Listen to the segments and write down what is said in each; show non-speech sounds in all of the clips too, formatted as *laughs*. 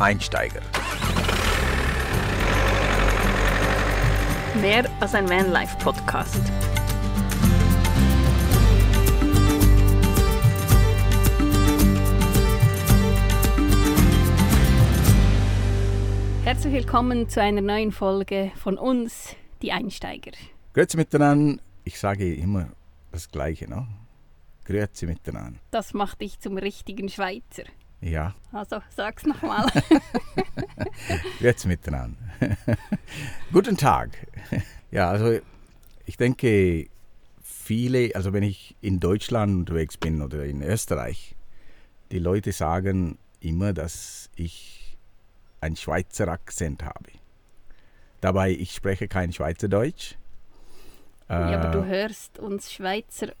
Einsteiger. Mehr als ein Vanlife-Podcast. Herzlich willkommen zu einer neuen Folge von uns, die Einsteiger. Grüezi miteinander. Ich sage immer das Gleiche, ne? Grüezi miteinander. Das macht dich zum richtigen Schweizer. Ja, Also sag's nochmal. grüezi *laughs* *laughs* miteinander. *laughs* Guten Tag. Ja, also ich denke, viele, also wenn ich in Deutschland unterwegs bin oder in Österreich, die Leute sagen immer, dass ich einen Schweizer Akzent habe. Dabei, ich spreche kein Schweizerdeutsch. ja, aber Äh, du hörst uns Schweizer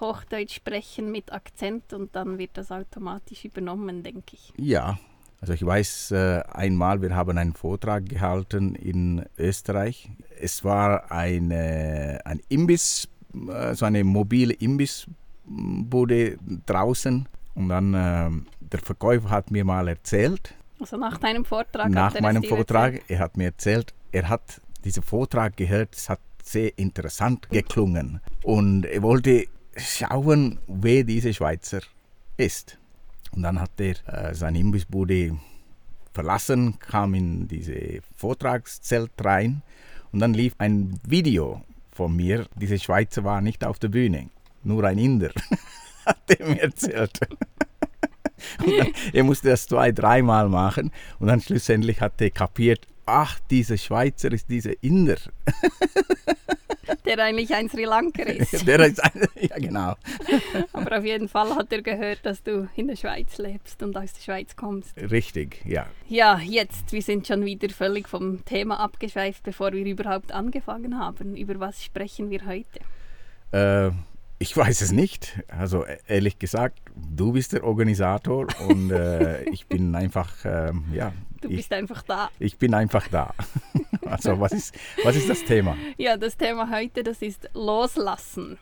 Hochdeutsch sprechen mit Akzent und dann wird das automatisch übernommen, denke ich. Ja, also ich weiß äh, einmal, wir haben einen Vortrag gehalten in Österreich. Es war eine, ein Imbiss, äh, so eine mobile Imbissbude draußen. Und dann äh, der Verkäufer hat mir mal erzählt, Also nach deinem Vortrag. nach meinem Vortrag, erzählt? er hat mir erzählt, er hat diesen Vortrag gehört, es hat sehr interessant geklungen. Und er wollte schauen, wer dieser Schweizer ist. Und dann hat er äh, seine Imbissbude verlassen, kam in diese Vortragszelt rein und dann lief ein Video von mir. Dieser Schweizer war nicht auf der Bühne, nur ein Inder, *laughs* hat er mir erzählt. *laughs* Dann, er musste das zwei, dreimal machen und dann schlussendlich hat er kapiert, ach, dieser Schweizer ist dieser Inder. *laughs* Der eigentlich ein Sri Lanker ist. *laughs* Der ist ein, ja, genau. *laughs* Aber auf jeden Fall hat er gehört, dass du in der Schweiz lebst und aus der Schweiz kommst. Richtig, ja. Ja, jetzt, wir sind schon wieder völlig vom Thema abgeschweift, bevor wir überhaupt angefangen haben. Über was sprechen wir heute? Äh, ich weiß es nicht. Also e- ehrlich gesagt, du bist der Organisator und äh, ich bin einfach, ähm, ja, Du ich, bist einfach da. ich bin einfach da. *laughs* Also was ist, was ist das Thema? Ja, das Thema heute, das ist Loslassen.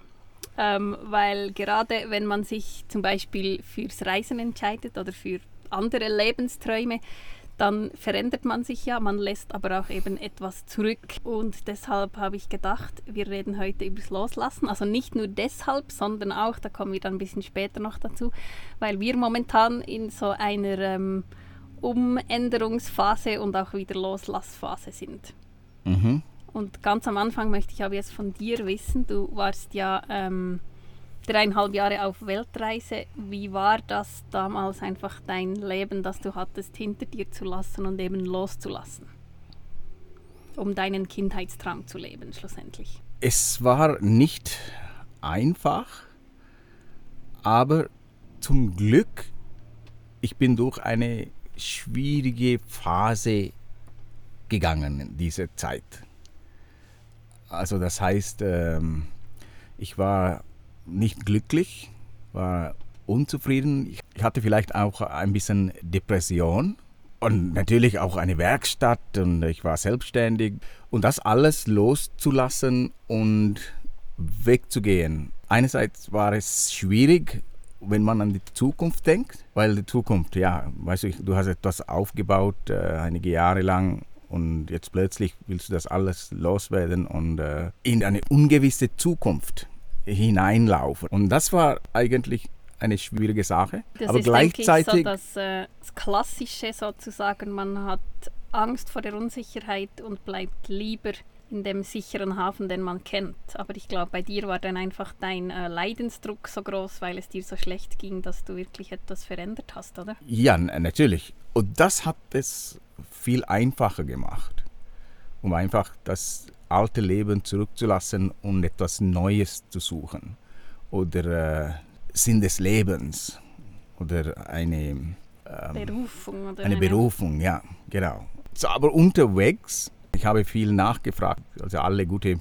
Ähm, weil gerade wenn man sich zum Beispiel fürs Reisen entscheidet oder für andere Lebensträume, dann verändert man sich ja, man lässt aber auch eben etwas zurück. Und deshalb habe ich gedacht, wir reden heute übers Loslassen. Also nicht nur deshalb, sondern auch, da kommen wir dann ein bisschen später noch dazu, weil wir momentan in so einer ähm, Umänderungsphase und auch wieder Loslassphase sind. Mhm. Und ganz am Anfang möchte ich aber jetzt von dir wissen, du warst ja ähm, dreieinhalb Jahre auf Weltreise. Wie war das damals einfach dein Leben, das du hattest, hinter dir zu lassen und eben loszulassen? Um deinen Kindheitstraum zu leben, schlussendlich. Es war nicht einfach, aber zum Glück, ich bin durch eine schwierige Phase gegangen in dieser Zeit. Also das heißt, ähm, ich war nicht glücklich, war unzufrieden. Ich hatte vielleicht auch ein bisschen Depression und natürlich auch eine Werkstatt und ich war selbstständig. Und das alles loszulassen und wegzugehen. Einerseits war es schwierig, wenn man an die Zukunft denkt, weil die Zukunft, ja, weißt du, du hast etwas aufgebaut äh, einige Jahre lang und jetzt plötzlich willst du das alles loswerden und äh, in eine ungewisse Zukunft hineinlaufen. Und das war eigentlich eine schwierige Sache. Das aber ist, gleichzeitig ich, so das, äh, das Klassische sozusagen. Man hat Angst vor der Unsicherheit und bleibt lieber in dem sicheren Hafen, den man kennt. Aber ich glaube, bei dir war dann einfach dein äh, Leidensdruck so groß, weil es dir so schlecht ging, dass du wirklich etwas verändert hast, oder? Ja, natürlich. Und das hat es viel einfacher gemacht, um einfach das alte Leben zurückzulassen und etwas Neues zu suchen. Oder äh, Sinn des Lebens. Oder eine, ähm, Berufung oder eine Berufung, ja, genau. So, aber unterwegs, ich habe viel nachgefragt. Also alle gute äh,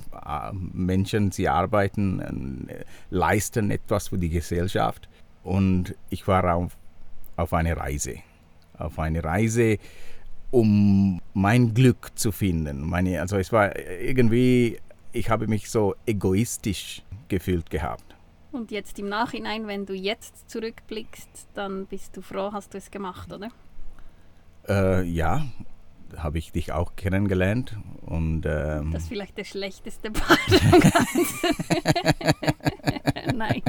Menschen, sie arbeiten, äh, leisten etwas für die Gesellschaft. Und ich war auf, auf eine Reise. Auf eine Reise, um mein Glück zu finden. Meine, also es war irgendwie, ich habe mich so egoistisch gefühlt gehabt. Und jetzt im Nachhinein, wenn du jetzt zurückblickst, dann bist du froh, hast du es gemacht, oder? Äh, ja, habe ich dich auch kennengelernt. Und, ähm, das ist vielleicht der schlechteste Part. *laughs* Nein.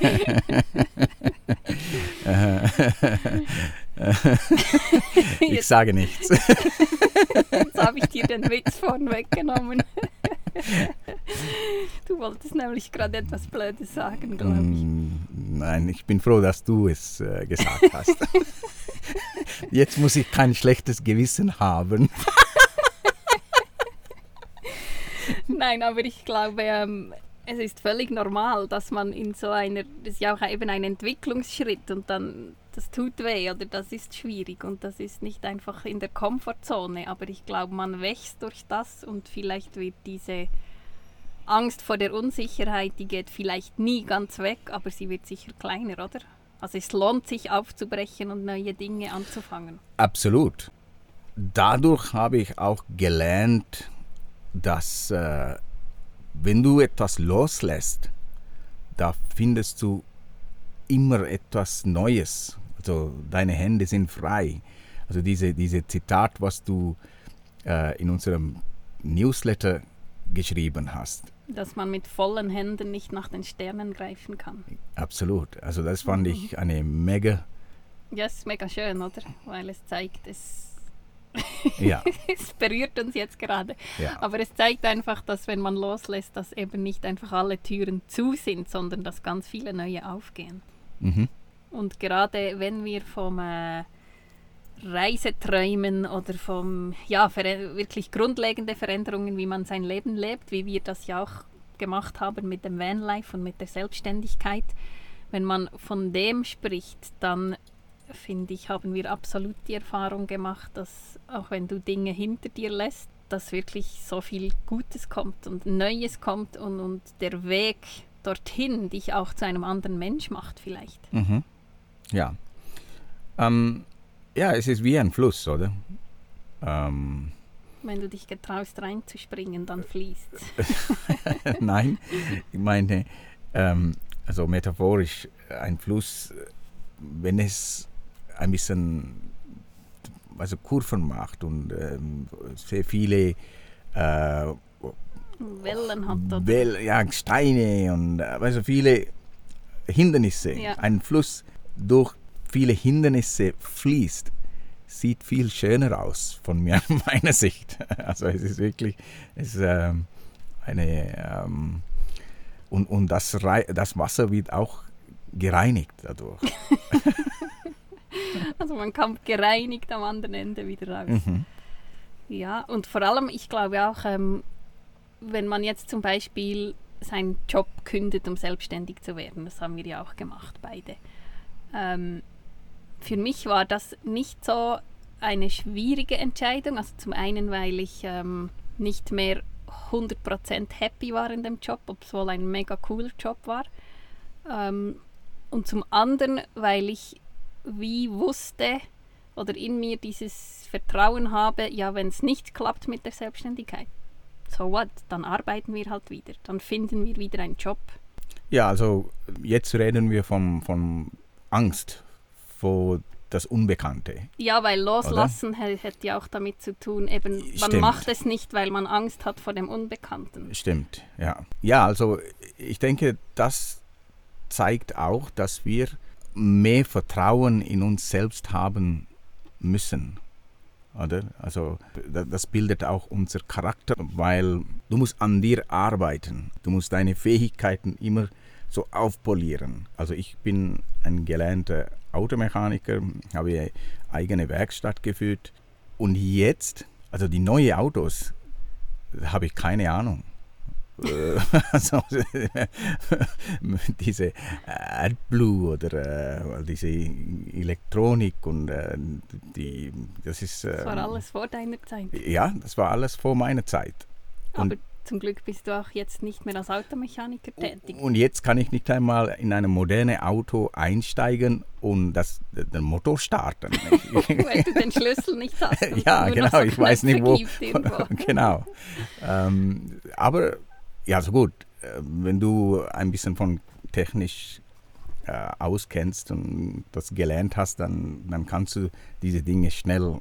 *laughs* ich sage nichts. Jetzt habe ich dir den Witz vorn weggenommen. *laughs* Du wolltest nämlich gerade etwas Blödes sagen, glaube ich. Mm, nein, ich bin froh, dass du es äh, gesagt hast. *laughs* Jetzt muss ich kein schlechtes Gewissen haben. *laughs* Nein, aber ich glaube, ähm, es ist völlig normal, dass man in so einer, das ist ja auch eben ein Entwicklungsschritt und dann, das tut weh oder das ist schwierig und das ist nicht einfach in der Komfortzone, aber ich glaube, man wächst durch das und vielleicht wird diese Angst vor der Unsicherheit, die geht vielleicht nie ganz weg, aber sie wird sicher kleiner, oder? Also es lohnt sich aufzubrechen und neue Dinge anzufangen. Absolut. Dadurch habe ich auch gelernt, dass äh, wenn du etwas loslässt, da findest du immer etwas Neues. Also deine Hände sind frei. Also diese, diese Zitat, was du äh, in unserem Newsletter geschrieben hast. Dass man mit vollen Händen nicht nach den Sternen greifen kann. Absolut. Also das fand ich eine mega. Ja, es ist mega schön, oder? Weil es zeigt, es *laughs* ja. es berührt uns jetzt gerade. Ja. Aber es zeigt einfach, dass wenn man loslässt, dass eben nicht einfach alle Türen zu sind, sondern dass ganz viele neue aufgehen. Mhm. Und gerade wenn wir vom äh, Reiseträumen oder vom, ja, wirklich grundlegende Veränderungen, wie man sein Leben lebt, wie wir das ja auch gemacht haben mit dem Vanlife und mit der Selbstständigkeit, wenn man von dem spricht, dann finde ich, haben wir absolut die Erfahrung gemacht, dass auch wenn du Dinge hinter dir lässt, dass wirklich so viel Gutes kommt und Neues kommt und, und der Weg dorthin dich auch zu einem anderen Mensch macht vielleicht. Mhm. Ja. Ähm, ja, es ist wie ein Fluss, oder? Ähm, wenn du dich getraust reinzuspringen, dann fließt *laughs* Nein, ich meine, ähm, also metaphorisch, ein Fluss, wenn es ein bisschen also Kurven macht und ähm, sehr viele äh, Wellen hat. Well, ja, Steine und also viele Hindernisse. Ja. Ein Fluss durch viele Hindernisse fließt, sieht viel schöner aus von mir, *laughs* meiner Sicht. Also es ist wirklich es ist, ähm, eine ähm, und, und das, das Wasser wird auch gereinigt dadurch. *laughs* Also man kommt gereinigt am anderen Ende wieder raus. Mhm. Ja, und vor allem, ich glaube auch, ähm, wenn man jetzt zum Beispiel seinen Job kündet, um selbstständig zu werden, das haben wir ja auch gemacht, beide. Ähm, für mich war das nicht so eine schwierige Entscheidung. Also zum einen, weil ich ähm, nicht mehr 100% happy war in dem Job, obwohl ein mega cooler Job war. Ähm, und zum anderen, weil ich wie wusste oder in mir dieses Vertrauen habe, ja, wenn es nicht klappt mit der Selbstständigkeit, so what, dann arbeiten wir halt wieder, dann finden wir wieder einen Job. Ja, also jetzt reden wir von, von Angst vor das Unbekannte. Ja, weil loslassen hätte ja auch damit zu tun, eben, man Stimmt. macht es nicht, weil man Angst hat vor dem Unbekannten. Stimmt, ja. Ja, also ich denke, das zeigt auch, dass wir mehr Vertrauen in uns selbst haben müssen. Oder? Also das bildet auch unser Charakter, weil du musst an dir arbeiten. Du musst deine Fähigkeiten immer so aufpolieren. Also ich bin ein gelernter Automechaniker, habe eine eigene Werkstatt geführt und jetzt, also die neuen Autos, habe ich keine Ahnung. *laughs* Also, *laughs* diese AdBlue oder äh, diese Elektronik und äh, die, das ist. das war alles vor deiner Zeit. Ja, das war alles vor meiner Zeit. Und Aber zum Glück bist du auch jetzt nicht mehr als Automechaniker tätig. Und jetzt kann ich nicht einmal in ein modernes Auto einsteigen und das, den Motor starten. *laughs* Weil du den Schlüssel nicht hast. *laughs* ja, genau, so ich weiß nicht wo. *laughs* genau. Ähm, aber ja, so gut. Wenn du ein bisschen von technisch äh, auskennst und das gelernt hast, dann, dann kannst du diese Dinge schnell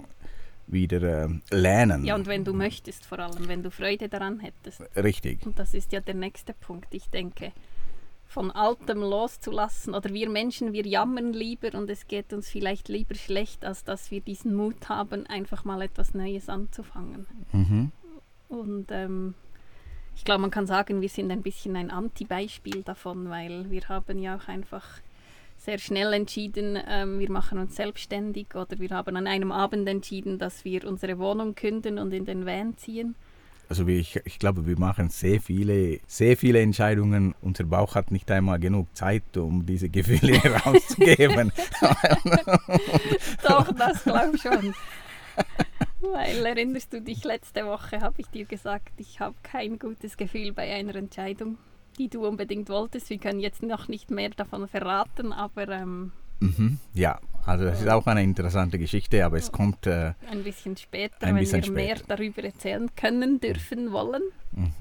wieder äh, lernen. Ja, und wenn du möchtest vor allem, wenn du Freude daran hättest. Richtig. Und das ist ja der nächste Punkt. Ich denke, von Altem loszulassen. Oder wir Menschen, wir jammern lieber und es geht uns vielleicht lieber schlecht, als dass wir diesen Mut haben, einfach mal etwas Neues anzufangen. Mhm. Und ähm, ich glaube, man kann sagen, wir sind ein bisschen ein Anti-Beispiel davon, weil wir haben ja auch einfach sehr schnell entschieden, ähm, wir machen uns selbstständig oder wir haben an einem Abend entschieden, dass wir unsere Wohnung künden und in den Van ziehen. Also ich, ich glaube, wir machen sehr viele, sehr viele Entscheidungen. Unser Bauch hat nicht einmal genug Zeit, um diese Gefühle *laughs* herauszugeben. *laughs* Doch, das glaube ich schon. Weil erinnerst du dich, letzte Woche habe ich dir gesagt, ich habe kein gutes Gefühl bei einer Entscheidung, die du unbedingt wolltest. Wir können jetzt noch nicht mehr davon verraten, aber ähm, Mhm, ja, also das ist auch eine interessante Geschichte, aber es kommt äh, ein bisschen später, Ein wenn bisschen wir mehr später. darüber erzählen können, dürfen, wollen. mhm.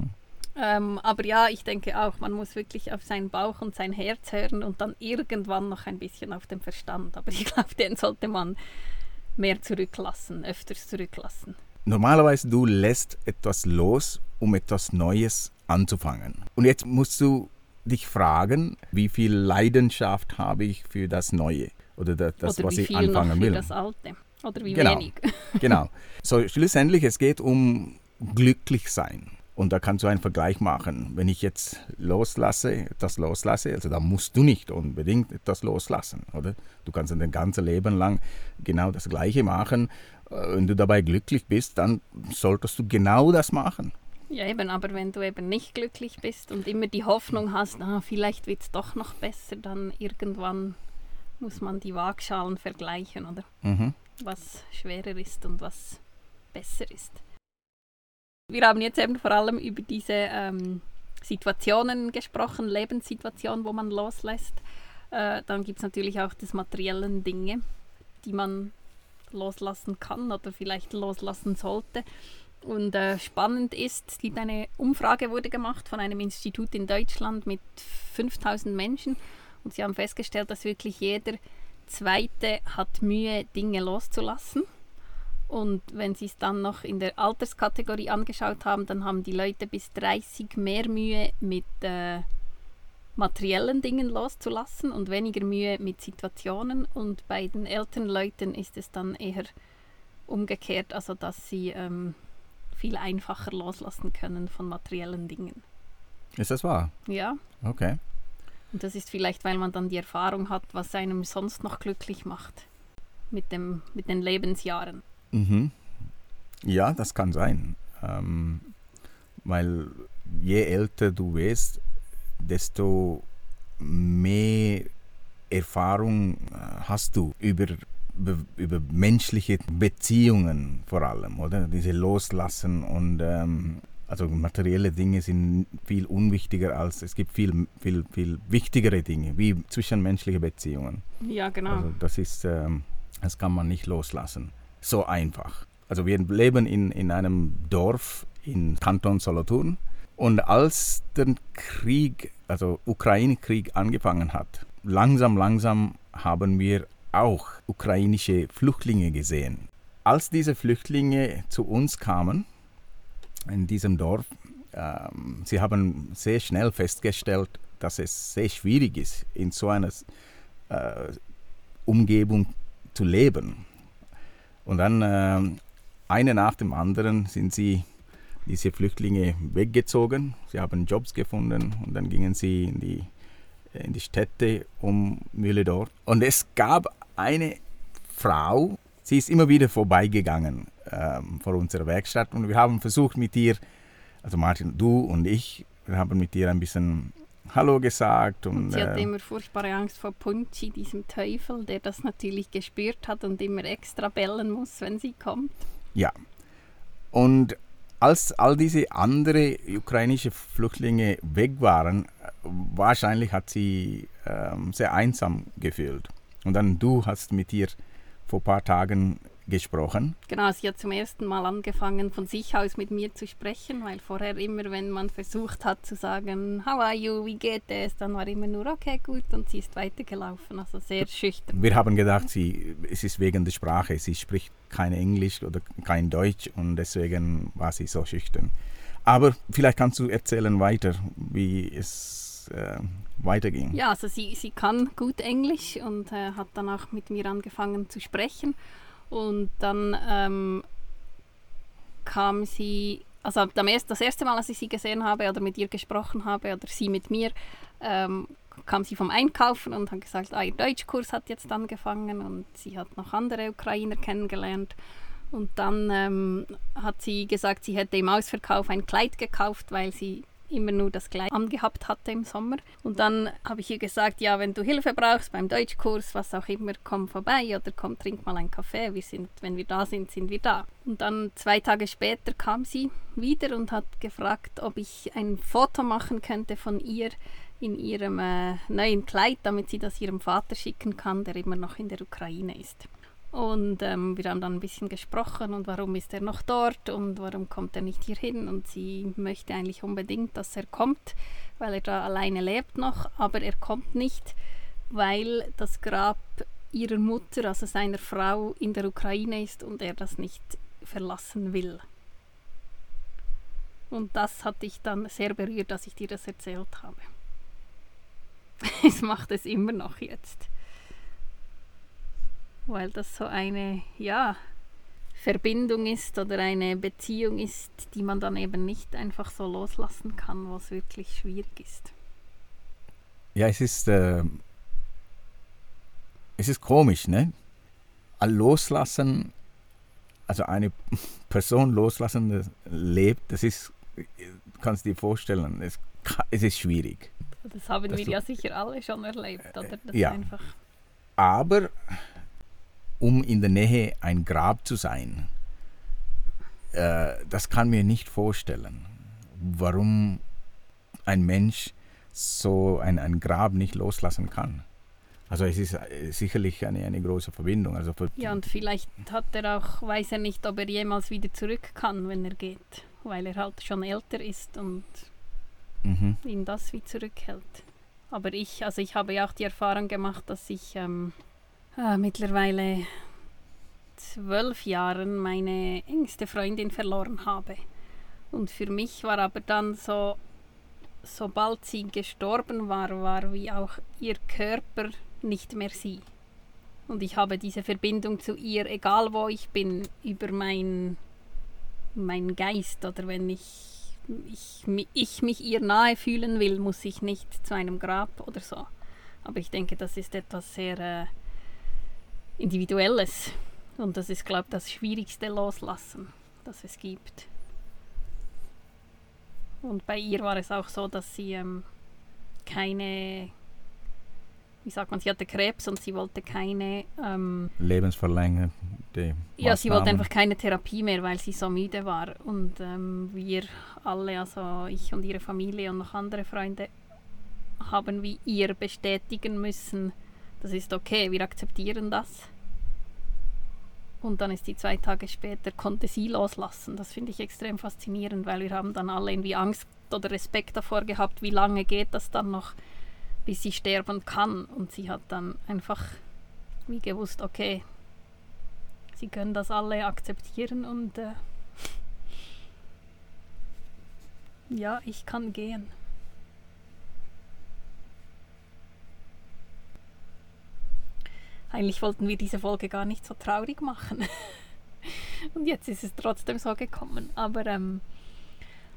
Ähm, aber ja, ich denke auch, man muss wirklich auf seinen Bauch und sein Herz hören und dann irgendwann noch ein bisschen auf den Verstand. Aber ich glaube, den sollte man mehr zurücklassen, öfters zurücklassen. Normalerweise du lässt etwas los, um etwas Neues anzufangen. Und jetzt musst du dich fragen, wie viel Leidenschaft habe ich für das Neue oder das, das Oder was wie ich viel anfangen noch für will. das Alte. Oder wie Genau. wenig. *laughs* Genau. So schlussendlich, es geht um glücklich sein. Und da kannst du einen Vergleich machen. Wenn ich jetzt loslasse, etwas loslasse, also da musst du nicht unbedingt etwas loslassen, oder? Du kannst dein ganzes Leben lang genau das Gleiche machen. Äh, Wenn du dabei glücklich bist, dann solltest du genau das machen. Ja, eben, aber wenn du eben nicht glücklich bist und immer die Hoffnung hast, ah, vielleicht wird es doch noch besser, dann irgendwann muss man die Waagschalen vergleichen, oder? Mhm. Was schwerer ist und was besser ist. Wir haben jetzt eben vor allem über diese ähm, Situationen gesprochen, Lebenssituationen, wo man loslässt. Äh, dann gibt es natürlich auch das materiellen Dinge, die man loslassen kann oder vielleicht loslassen sollte. Und äh, spannend ist, eine Umfrage, wurde gemacht von einem Institut in Deutschland mit 5000 Menschen und sie haben festgestellt, dass wirklich jeder Zweite hat Mühe, Dinge loszulassen. Und wenn sie es dann noch in der Alterskategorie angeschaut haben, dann haben die Leute bis 30 mehr Mühe mit äh, materiellen Dingen loszulassen und weniger Mühe mit Situationen. Und bei den älteren Leuten ist es dann eher umgekehrt, also dass sie ähm, viel einfacher loslassen können von materiellen Dingen. Ist das wahr? Ja, Okay. und das ist vielleicht, weil man dann die Erfahrung hat, was einem sonst noch glücklich macht mit, dem, mit den Lebensjahren. Mhm. Ja, das kann sein. Ähm, weil je älter du wirst, desto mehr Erfahrung äh, hast du über, über, menschliche Beziehungen vor allem, oder? Diese Loslassen und ähm, also materielle Dinge sind viel unwichtiger als es gibt viel, viel, viel wichtigere Dinge, wie zwischenmenschliche Beziehungen. Ja, genau. Also das ist, ähm, das kann man nicht loslassen. So einfach. Also wir leben in, in einem Dorf in Kanton Solothurn und als der Krieg, also Ukraine-Krieg angefangen hat, langsam, langsam haben wir auch ukrainische Flüchtlinge gesehen. Als diese Flüchtlinge zu uns kamen, in diesem Dorf, ähm, sie haben sehr schnell festgestellt, dass es sehr schwierig ist, in so einer äh, Umgebung zu leben. Und dann ähm, eine nach dem anderen sind sie, diese Flüchtlinge, weggezogen. Sie haben Jobs gefunden und dann gingen sie in die, in die Städte um Mühle dort. Und es gab eine Frau, sie ist immer wieder vorbeigegangen ähm, vor unserer Werkstatt und wir haben versucht mit ihr, also Martin, du und ich, wir haben mit ihr ein bisschen Hallo gesagt. Und, Und sie hatte äh, immer furchtbare Angst vor Punchi, diesem Teufel, der das natürlich gespürt hat und immer extra bellen muss, wenn sie kommt. Ja. Und als all diese anderen ukrainische Flüchtlinge weg waren, wahrscheinlich hat sie ähm, sehr einsam gefühlt. Und dann du hast mit ihr vor ein paar Tagen gesprochen. Genau, sie hat zum ersten Mal angefangen, von sich aus mit mir zu sprechen, weil vorher immer, wenn man versucht hat zu sagen, how are you, wie geht es, dann war immer nur, okay, gut, und sie ist weitergelaufen, also sehr schüchtern. Wir haben gedacht, sie, es ist wegen der Sprache, sie spricht kein Englisch oder kein Deutsch und deswegen war sie so schüchtern. Aber vielleicht kannst du erzählen weiter, wie es äh, weiterging. Ja, also sie, sie kann gut Englisch und äh, hat dann auch mit mir angefangen zu sprechen. Und dann ähm, kam sie, also das erste Mal, als ich sie gesehen habe oder mit ihr gesprochen habe oder sie mit mir, ähm, kam sie vom Einkaufen und hat gesagt, ah, ihr Deutschkurs hat jetzt angefangen und sie hat noch andere Ukrainer kennengelernt. Und dann ähm, hat sie gesagt, sie hätte im Ausverkauf ein Kleid gekauft, weil sie immer nur das Kleid angehabt hatte im Sommer. Und dann habe ich ihr gesagt, ja, wenn du Hilfe brauchst beim Deutschkurs, was auch immer, komm vorbei oder komm, trink mal einen Kaffee. Wir sind, wenn wir da sind, sind wir da. Und dann zwei Tage später kam sie wieder und hat gefragt, ob ich ein Foto machen könnte von ihr in ihrem äh, neuen Kleid, damit sie das ihrem Vater schicken kann, der immer noch in der Ukraine ist. Und ähm, wir haben dann ein bisschen gesprochen und warum ist er noch dort und warum kommt er nicht hier hin. Und sie möchte eigentlich unbedingt, dass er kommt, weil er da alleine lebt noch, aber er kommt nicht, weil das Grab ihrer Mutter, also seiner Frau, in der Ukraine ist und er das nicht verlassen will. Und das hat dich dann sehr berührt, dass ich dir das erzählt habe. *laughs* es macht es immer noch jetzt weil das so eine, ja, Verbindung ist oder eine Beziehung ist, die man dann eben nicht einfach so loslassen kann, was wirklich schwierig ist. Ja, es ist, äh, es ist komisch, ne? Loslassen, also eine *laughs* Person loslassen, das lebt, das ist, du kannst dir vorstellen, es, es ist schwierig. Das haben wir ja sicher alle schon erlebt, oder? Das ja. Aber um in der Nähe ein Grab zu sein. Äh, das kann mir nicht vorstellen, warum ein Mensch so ein, ein Grab nicht loslassen kann. Also es ist äh, sicherlich eine, eine große Verbindung. Also ja, und vielleicht hat er auch, weiß er nicht, ob er jemals wieder zurück kann, wenn er geht, weil er halt schon älter ist und mhm. ihn das wie zurückhält. Aber ich, also ich habe ja auch die Erfahrung gemacht, dass ich ähm, äh, mittlerweile zwölf Jahren meine engste Freundin verloren habe. Und für mich war aber dann so, sobald sie gestorben war, war wie auch ihr Körper nicht mehr sie. Und ich habe diese Verbindung zu ihr, egal wo ich bin, über mein, mein Geist oder wenn ich, ich, ich mich ihr nahe fühlen will, muss ich nicht zu einem Grab oder so. Aber ich denke, das ist etwas sehr äh, Individuelles. Und das ist, glaube ich, das schwierigste Loslassen, das es gibt. Und bei ihr war es auch so, dass sie ähm, keine, wie sagt man, sie hatte Krebs und sie wollte keine ähm, lebensverlängernde Ja, sie wollte einfach keine Therapie mehr, weil sie so müde war. Und ähm, wir alle, also ich und ihre Familie und noch andere Freunde, haben wie ihr bestätigen müssen, das ist okay, wir akzeptieren das. Und dann ist die zwei Tage später, konnte sie loslassen. Das finde ich extrem faszinierend, weil wir haben dann alle irgendwie Angst oder Respekt davor gehabt, wie lange geht das dann noch, bis sie sterben kann. Und sie hat dann einfach wie gewusst, okay, sie können das alle akzeptieren und äh, *laughs* ja, ich kann gehen. Eigentlich wollten wir diese Folge gar nicht so traurig machen. *laughs* Und jetzt ist es trotzdem so gekommen. Aber ähm,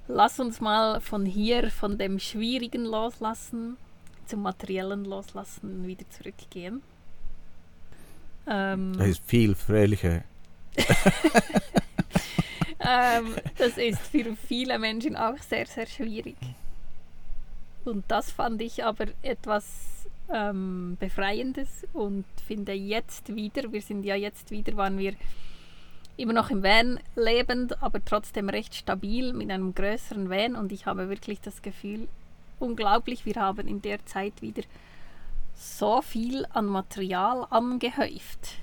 lass uns mal von hier, von dem Schwierigen loslassen, zum Materiellen loslassen, wieder zurückgehen. Ähm, das ist viel fröhlicher. *laughs* ähm, das ist für viele Menschen auch sehr, sehr schwierig. Und das fand ich aber etwas ähm, Befreiendes und finde jetzt wieder, wir sind ja jetzt wieder, waren wir immer noch im Van lebend, aber trotzdem recht stabil mit einem größeren Van und ich habe wirklich das Gefühl, unglaublich, wir haben in der Zeit wieder so viel an Material angehäuft.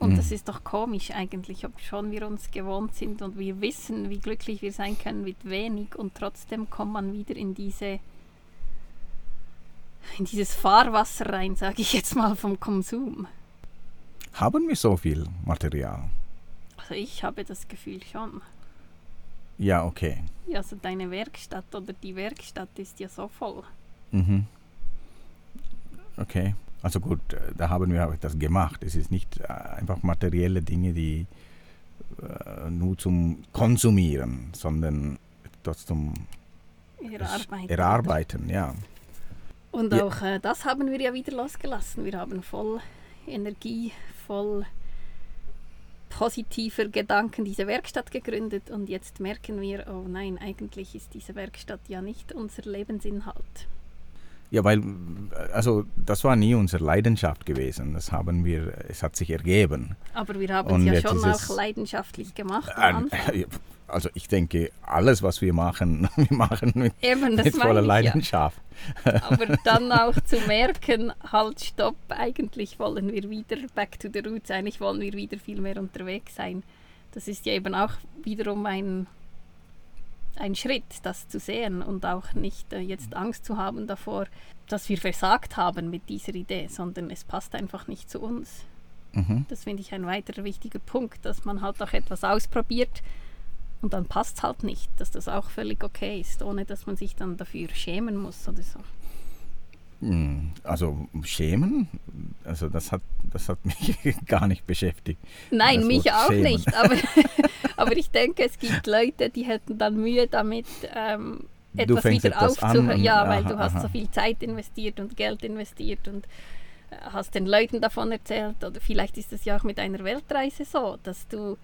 Und das ist doch komisch eigentlich, ob schon wir uns gewohnt sind und wir wissen, wie glücklich wir sein können mit wenig und trotzdem kommt man wieder in diese in *laughs* dieses Fahrwasser rein, sage ich jetzt mal vom Konsum. Haben wir so viel Material? Also ich habe das Gefühl schon. Ja, okay. Ja, also deine Werkstatt oder die Werkstatt ist ja so voll. Mhm. Okay. Also gut, äh, da haben wir das gemacht. Es ist nicht äh, einfach materielle Dinge, die äh, nur zum Konsumieren, sondern etwas zum Erarbeiten. Erarbeiten, ja. Und Ja. auch äh, das haben wir ja wieder losgelassen. Wir haben voll Energie, voll positiver Gedanken diese Werkstatt gegründet und jetzt merken wir, oh nein, eigentlich ist diese Werkstatt ja nicht unser Lebensinhalt. Ja, weil, also das war nie unsere Leidenschaft gewesen. Das haben wir, es hat sich ergeben. Aber wir haben Und es ja schon auch leidenschaftlich gemacht am Äh, Anfang. *laughs* Also ich denke, alles, was wir machen, *laughs* wir machen mit, Eben, das mit voller ich ja. Leidenschaft. Aber dann *laughs* auch zu merken, halt stopp, eigentlich wollen wir wieder back to the roots, eigentlich wollen wir wieder viel mehr unterwegs sein. Das ist ja eben auch wiederum ein, ein Schritt, das zu sehen und auch nicht äh, jetzt Angst zu haben davor, dass wir versagt haben mit dieser Idee, sondern es passt einfach nicht zu uns. Mhm. Das finde ich ein weiterer wichtiger Punkt, dass man halt auch etwas ausprobiert und dann passt es halt nicht, dass das auch völlig okay ist, ohne dass man sich dann dafür schämen muss oder so. Hm, Also schämen, also das hat, das hat mich *laughs* gar nicht beschäftigt. Nein, Das mich Wort auch schämen. nicht. Aber, *laughs* *laughs* aber ich denke, es gibt Leute, die hätten dann Mühe damit, ähm, etwas wieder aufzuhören. Ja, weil aha, du hast aha. so viel Zeit investiert und Geld investiert und äh, hast den Leuten davon erzählt. Oder vielleicht ist es ja auch mit einer Weltreise so, dass du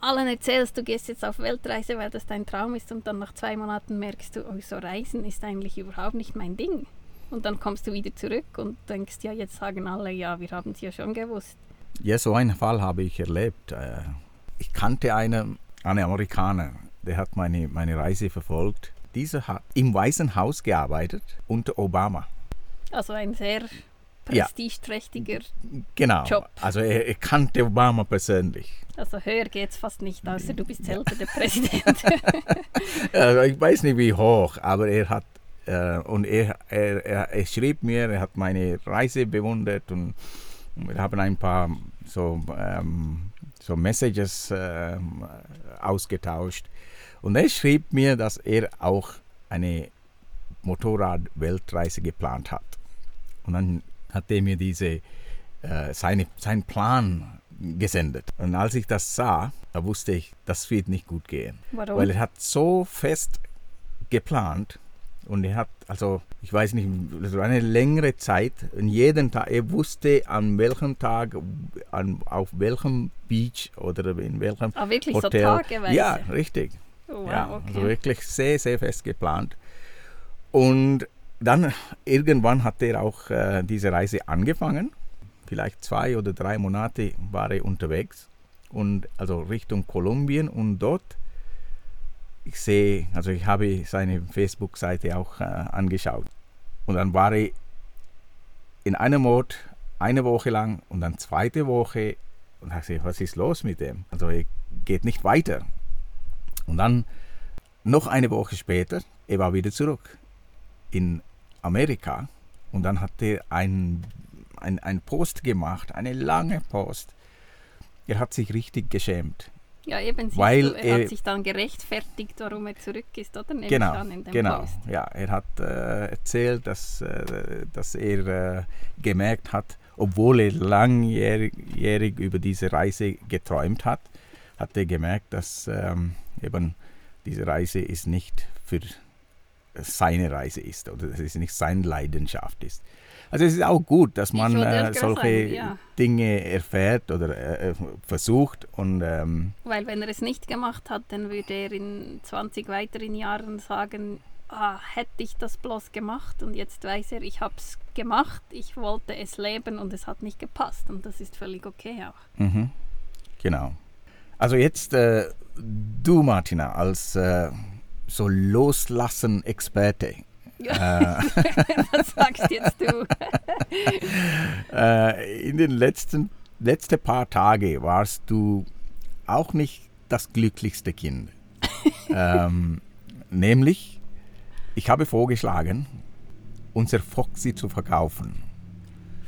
allen erzählst, du gehst jetzt auf Weltreise, weil das dein Traum ist und dann nach zwei Monaten merkst du, oh, so Reisen ist eigentlich überhaupt nicht mein Ding. Und dann kommst du wieder zurück und denkst, ja, jetzt sagen alle, ja, wir haben es ja schon gewusst. Ja, so einen Fall habe ich erlebt. Äh, Ich kannte einen, einen Amerikaner, der hat meine, meine Reise verfolgt. Dieser hat im Weißen Haus gearbeitet unter Obama. Also ein sehr. Prestigeträchtiger, Genau. Job. Also er, er kannte Obama persönlich. also höher geht's fast nicht, außer du bist selber der *laughs* Präsident. *laughs* Also ich weiß nicht wie hoch, aber er hat äh, und er, er, er, er schrieb mir, er hat meine Reise bewundert und wir haben ein paar so, ähm, so Messages ähm, ausgetauscht. Und er schrieb mir, dass er auch eine Motorrad-Weltreise geplant hat. Und dann hat er mir diese, äh, seine, seinen Plan gesendet. Und als ich das sah, da wusste ich, das wird nicht gut gehen. Warum? Weil er hat so fest geplant und er hat, also ich weiß nicht, so eine längere Zeit, in jeden Tag, er wusste an welchem Tag, an, auf welchem Beach oder in welchem ah, wirklich Hotel. so tageweise? Ja, richtig. Oh, wow, ja, okay. also wirklich sehr, sehr fest geplant. Und dann irgendwann hat er auch äh, diese Reise angefangen. Vielleicht zwei oder drei Monate war er unterwegs und also Richtung Kolumbien und dort ich sehe, also ich habe seine Facebook-Seite auch äh, angeschaut und dann war er in einem Ort eine Woche lang und dann zweite Woche und gesagt, was ist los mit dem? Also er geht nicht weiter. Und dann noch eine Woche später, er war wieder zurück in Amerika und dann hat er ein, ein, Post gemacht, eine lange Post. Er hat sich richtig geschämt. Ja, eben, Weil du, er er- hat sich dann gerechtfertigt, warum er zurück ist, oder? Nehme Genau, genau. Post. Ja, er hat äh, erzählt, dass, äh, dass er äh, gemerkt hat, obwohl er langjährig jährig über diese Reise geträumt hat, hat er gemerkt, dass ähm, eben diese Reise ist nicht für seine Reise ist oder dass es nicht seine Leidenschaft ist. Also es ist auch gut, dass man äh, solche sagen, ja. Dinge erfährt oder äh, versucht und ähm, Weil wenn er es nicht gemacht hat, dann würde er in 20 weiteren Jahren sagen, ah, hätte ich das bloß gemacht und jetzt weiß er, ich habe es gemacht, ich wollte es leben und es hat nicht gepasst und das ist völlig okay auch. Mhm. Genau. Also jetzt äh, du, Martina, als äh, so Loslassen-Experte. Ja, *laughs* das sagst jetzt du. *laughs* Äh, in den letzten letzten paar Tage warst du auch nicht das glücklichste Kind. *laughs* ähm, nämlich, ich habe vorgeschlagen, unser Foxy zu verkaufen.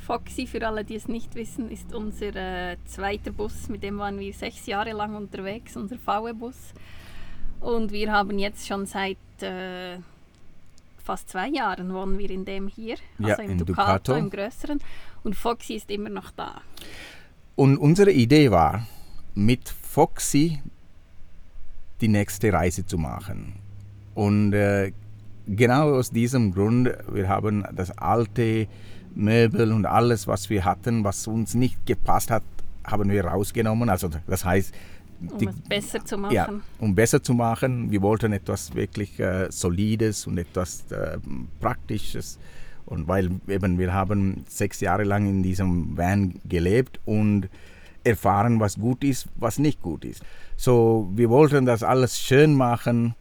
Foxy, für alle, die es nicht wissen, ist unser äh, zweiter Bus. Mit dem waren wir sechs Jahre lang unterwegs, unser VW-Bus. Und wir haben jetzt schon seit äh, fast zwei Jahren wohnen wir in dem hier, also Ja, im in Ducato, Ducato. im größeren. Und Foxy ist immer noch da. Und unsere Idee war, mit Foxy die nächste Reise zu machen. Und äh, genau aus diesem Grund, wir haben das alte Möbel und alles, was wir hatten, was uns nicht gepasst hat, haben wir rausgenommen. Also das heißt, Um die- es besser zu machen. ja, um besser zu machen. Wir wollten etwas wirklich äh, Solides und etwas äh, Praktisches. Und weil eben wir haben sechs Jahre lang in diesem Van gelebt und erfahren, was gut ist, was nicht gut ist. So, wir wollten das alles schön machen.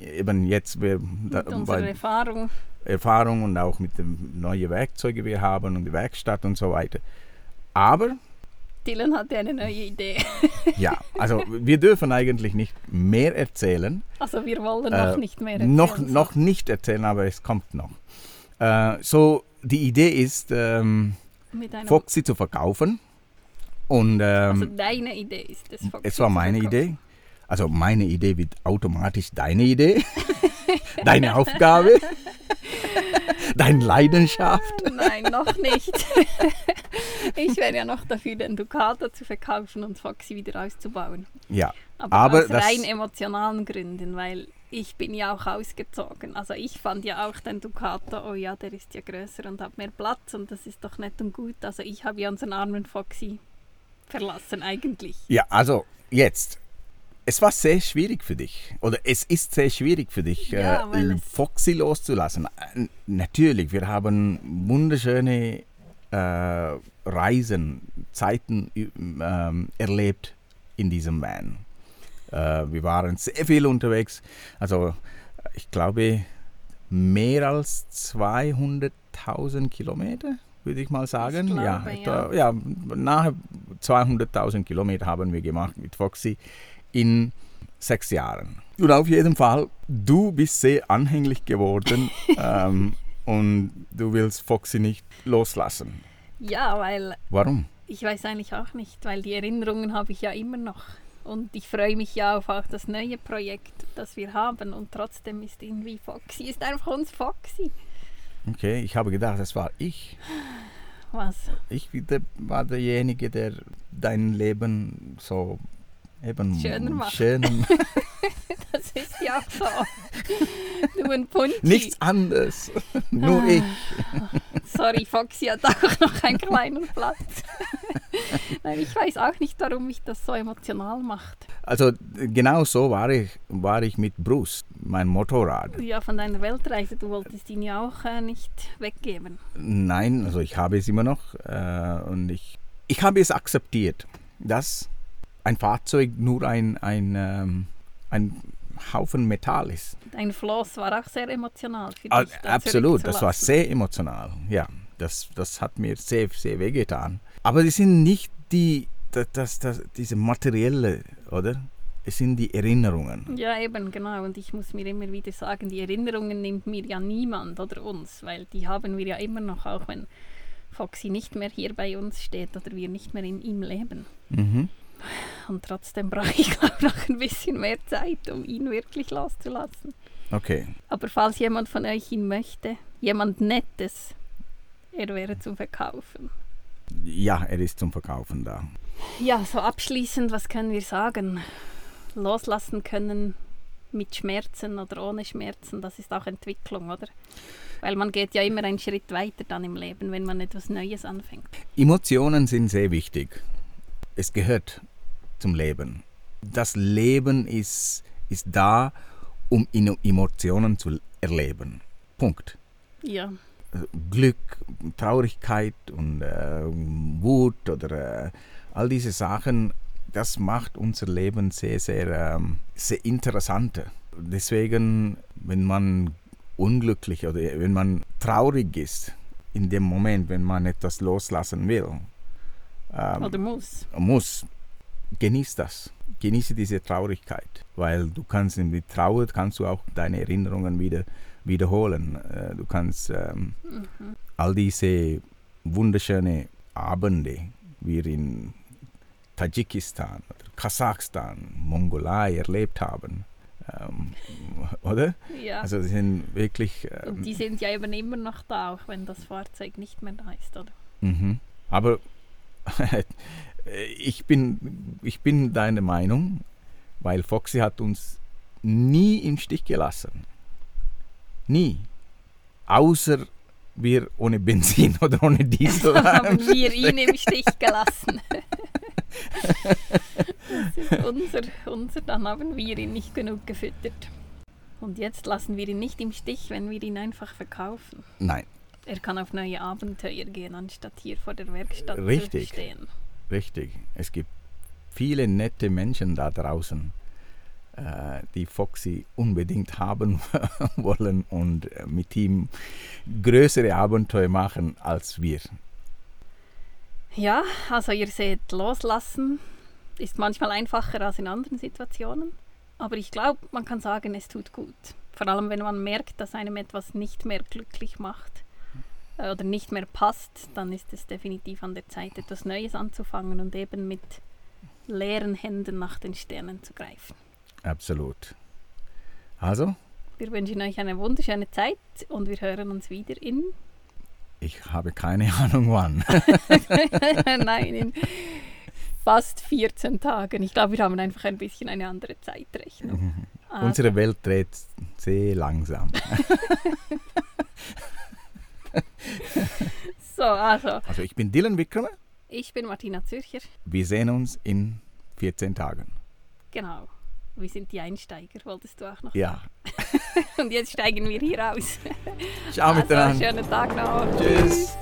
Eben jetzt wir, da, Mit unserer bei Erfahrung. Erfahrung und auch mit den neuen Werkzeugen, die wir haben und die Werkstatt und so weiter. Aber Dylan hatte eine neue Idee. *laughs* ja, also wir dürfen eigentlich nicht mehr erzählen. Also wir wollen Äh, noch nicht mehr erzählen. Noch, noch nicht erzählen, aber es kommt noch. Äh, so, die Idee ist, ähm, Foxy zu verkaufen. Und also ähm, deine Idee ist es. Foxy es war meine. Idee. Also meine Idee wird automatisch deine Idee. *laughs* Deine Aufgabe. *laughs* *laughs* Deine Leidenschaft. *laughs* Nein, noch nicht. *laughs* ich wäre ja noch dafür, den Ducato zu verkaufen und Foxy wieder auszubauen. Ja, Aber, Aber aus rein emotionalen Gründen, weil ich bin ja auch ausgezogen. Also ich fand ja auch den Ducato, oh ja, der ist ja größer und hat mehr Platz und das ist doch nett und gut. Also ich habe ja unseren armen Foxy verlassen eigentlich. ja, also jetzt. Es war sehr schwierig für dich. Oder es ist sehr schwierig für dich, Ja, äh, Foxy loszulassen. Äh, Natürlich, wir haben wunderschöne äh, Reisen, Zeiten ähm, erlebt in diesem Van. Äh, wir waren sehr viel unterwegs. Also ich glaube mehr als 200.000 Kilometer, würde ich mal sagen. glaube, ja, etwa, ja, nahe 200.000 Kilometer haben wir gemacht mit Foxy in sechs Jahren. Und auf jeden Fall, du bist sehr anhänglich geworden *laughs* ähm, und du willst Foxy nicht loslassen. Ja, weil Warum? ich weiß eigentlich auch nicht, weil die Erinnerungen habe ich ja immer noch. Und ich freue mich ja auf auch das neue Projekt, das wir haben. Und trotzdem ist irgendwie Foxy, ist einfach uns Foxy. Okay, ich habe gedacht, das war ich. Was? Ich war derjenige, der dein Leben so eben Schöner macht. schöner *laughs* Das ist ja so. Du und Punchi. Nichts anderes. Nur Ah. ich. Sorry, Foxy hat auch noch einen kleinen Platz. Nein, ich weiß auch nicht, warum mich das so emotional macht. Also genau so war ich, war ich mit Bruce, mein Motorrad. Ja, von deiner Weltreise, du wolltest ihn ja auch äh, nicht weggeben. Nein, also ich habe es immer noch äh, und ich, ich habe es akzeptiert, dass ein Fahrzeug nur ein, ein, ähm, ein Haufen Metall ist. Dein Floss war auch sehr emotional für dich. Ah, da Absolut, das war sehr emotional. Ja, das, das hat mir sehr, sehr wehgetan. Aber es sind nicht die, das, das, das, diese materielle, oder? Es sind die Erinnerungen. Ja, eben, genau. Und ich muss mir immer wieder sagen, die Erinnerungen nimmt mir ja niemand oder uns, weil die haben wir ja immer noch, auch wenn Foxy nicht mehr hier bei uns steht oder wir nicht mehr in ihm leben. Mhm. Und trotzdem brauche ich, *laughs* glaube noch ein bisschen mehr Zeit, um ihn wirklich loszulassen. Okay. Aber falls jemand von euch ihn möchte, jemand Nettes, er wäre zu verkaufen. Ja, er ist zum Verkaufen da. Ja, so abschließend, was können wir sagen? Loslassen können mit Schmerzen oder ohne Schmerzen, das ist auch Entwicklung, oder? Weil man geht ja immer einen Schritt weiter dann im Leben, wenn man etwas Neues anfängt. Emotionen sind sehr wichtig. Es gehört zum Leben. Das Leben ist, ist da, um Emotionen zu erleben. Punkt. Ja, Glück, Traurigkeit und äh, Wut oder äh, all diese Sachen, das macht unser Leben sehr, sehr, ähm, sehr interessanter. Deswegen, wenn man unglücklich oder wenn man traurig ist, in dem Moment, wenn man etwas loslassen will, Ähm, Oder muss. muss. Genieß das. Genieße diese Traurigkeit, weil du kannst mit Trauer kannst du auch deine Erinnerungen wieder wiederholen. Äh, du kannst ähm, Mhm. all diese wunderschönen Abende, wie in Tadschikistan Kasachstan, Mongolei erlebt haben. Ähm, *laughs* oder? Ja. Also sie sind wirklich. Und Ähm, die sind ja eben immer noch da, auch wenn das Fahrzeug nicht mehr da ist, oder? mhm. Aber *laughs* ich, bin, ich bin deiner Meinung, weil Foxy hat uns nie im Stich gelassen. Nie. Außer wir ohne Benzin *laughs* oder ohne Diesel haben wir ihn im Stich gelassen. das ist unser, unser, dann haben wir ihn nicht genug gefüttert. Und jetzt lassen wir ihn nicht im Stich, wenn wir ihn einfach verkaufen. Nein, Er kann auf neue Abenteuer gehen, anstatt hier vor der Werkstatt Richtig. zu stehen. richtig. Es gibt viele nette Menschen da draußen, äh, die Foxy unbedingt *laughs* haben wollen und äh, mit ihm größere Abenteuer machen als wir. Ja, also ihr seht, loslassen ist manchmal einfacher als in anderen Situationen. Aber ich glaube, man kann sagen, es tut gut. Vor allem, wenn man merkt, dass einem etwas nicht mehr glücklich macht oder nicht mehr passt, dann ist es definitiv an der Zeit, etwas Neues anzufangen und eben mit leeren Händen nach den Sternen zu greifen. Absolut. Also, Wir wünschen euch eine wunderschöne Zeit und wir hören uns wieder in, *laughs* ich habe keine Ahnung wann. *laughs* nein, in fast 14 Tagen. Ich glaube, wir haben einfach ein bisschen eine andere Zeitrechnung. Also, *laughs* Unsere Welt dreht sehr langsam. *laughs* so, also, Also ich bin Dylan Wickramer. ich bin Martina Zürcher. Wir sehen uns in 14 Tagen. Genau. Wir sind die Einsteiger, wolltest du auch noch? Ja. *laughs* Und jetzt steigen wir hier aus. Ciao Also, miteinander. schönen Tag noch. Tschüss.